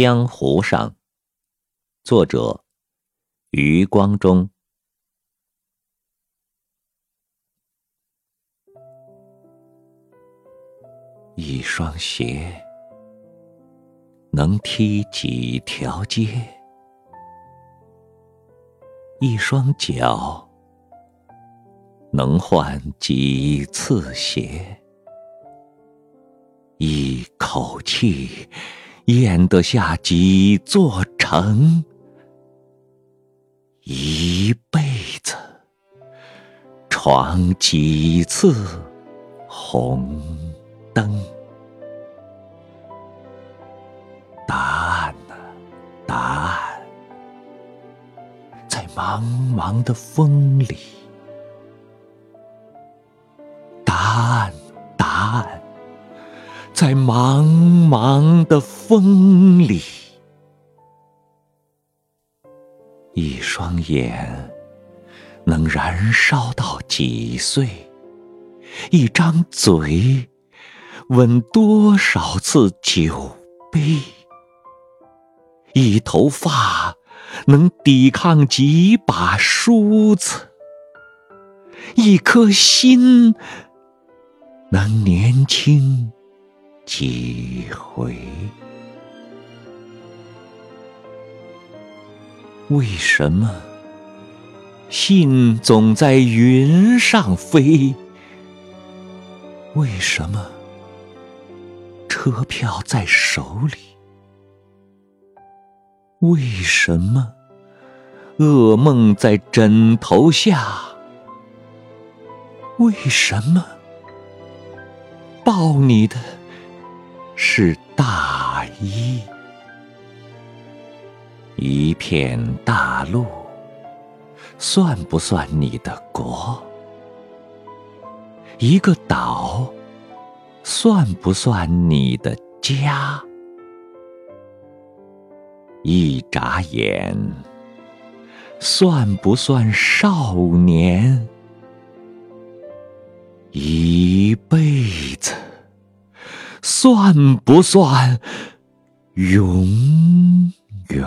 江湖上，作者余光中。一双鞋能踢几条街？一双脚能换几次鞋？一口气咽得下几座城？一辈子闯几次红？灯，答案呢？答案在茫茫的风里。答案，答案在茫茫的风里。一双眼能燃烧到几岁？一张嘴。吻多少次酒杯？一头发能抵抗几把梳子？一颗心能年轻几回？为什么信总在云上飞？为什么？车票在手里，为什么噩梦在枕头下？为什么抱你的是大衣？一片大陆算不算你的国？一个岛？算不算你的家？一眨眼，算不算少年？一辈，算不算永远？